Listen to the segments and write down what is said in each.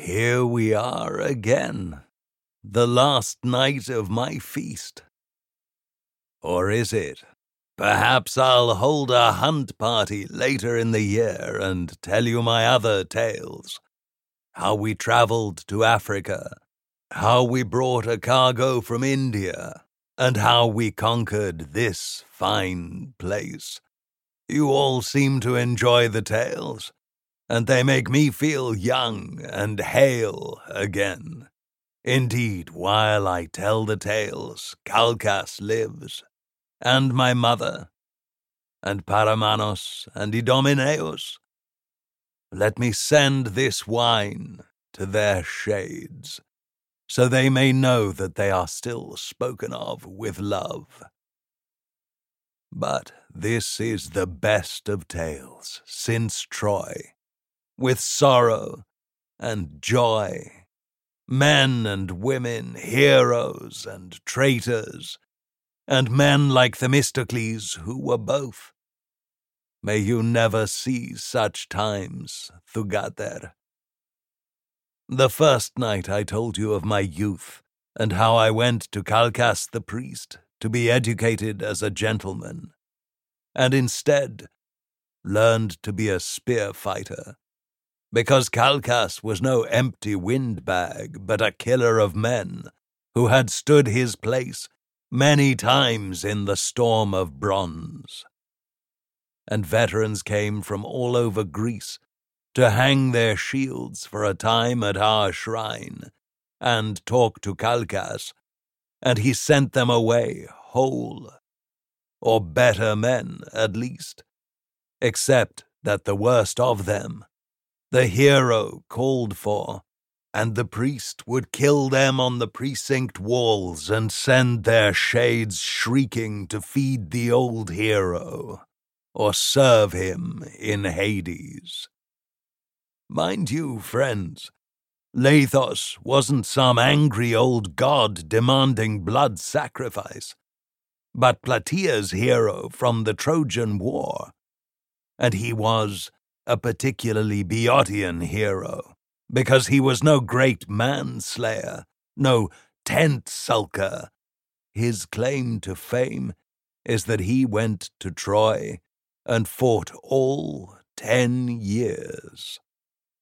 Here we are again, the last night of my feast. Or is it? Perhaps I'll hold a hunt party later in the year and tell you my other tales. How we traveled to Africa, how we brought a cargo from India, and how we conquered this fine place. You all seem to enjoy the tales, and they make me feel young and hale again. Indeed, while I tell the tales, Calchas lives and my mother, and Paramanos and Idomeneus. Let me send this wine to their shades, so they may know that they are still spoken of with love. But this is the best of tales since Troy, with sorrow and joy, men and women, heroes and traitors, and men like Themistocles, who were both. May you never see such times, Thugater. The first night I told you of my youth, and how I went to Calchas the priest to be educated as a gentleman, and instead learned to be a spear fighter, because Calchas was no empty windbag, but a killer of men, who had stood his place many times in the storm of bronze. And veterans came from all over Greece to hang their shields for a time at our shrine and talk to Calchas, and he sent them away whole, or better men at least, except that the worst of them, the hero called for, and the priest would kill them on the precinct walls and send their shades shrieking to feed the old hero, or serve him in Hades. Mind you, friends, Lathos wasn't some angry old god demanding blood sacrifice, but Plataea's hero from the Trojan War, and he was a particularly Boeotian hero because he was no great manslayer, no tent sulker. His claim to fame is that he went to Troy and fought all ten years.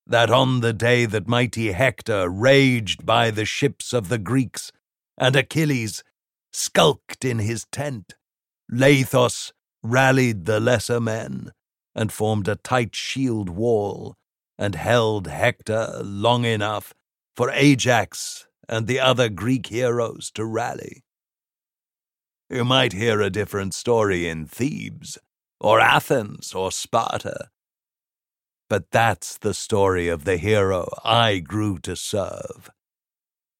That on the day that mighty Hector raged by the ships of the Greeks, and Achilles skulked in his tent, Lathos rallied the lesser men and formed a tight shield wall and held Hector long enough for Ajax and the other Greek heroes to rally. You might hear a different story in Thebes, or Athens, or Sparta. But that's the story of the hero I grew to serve.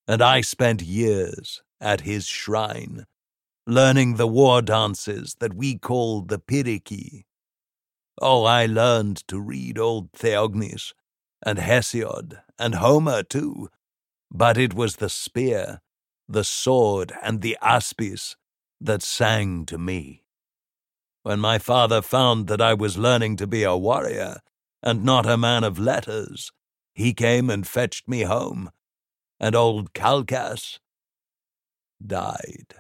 And I spent years at his shrine, learning the war dances that we call the Pyrrhici. Oh, I learned to read old Theognis, and Hesiod, and Homer too, but it was the spear, the sword, and the aspis that sang to me. When my father found that I was learning to be a warrior, and not a man of letters, he came and fetched me home, and old Calchas died.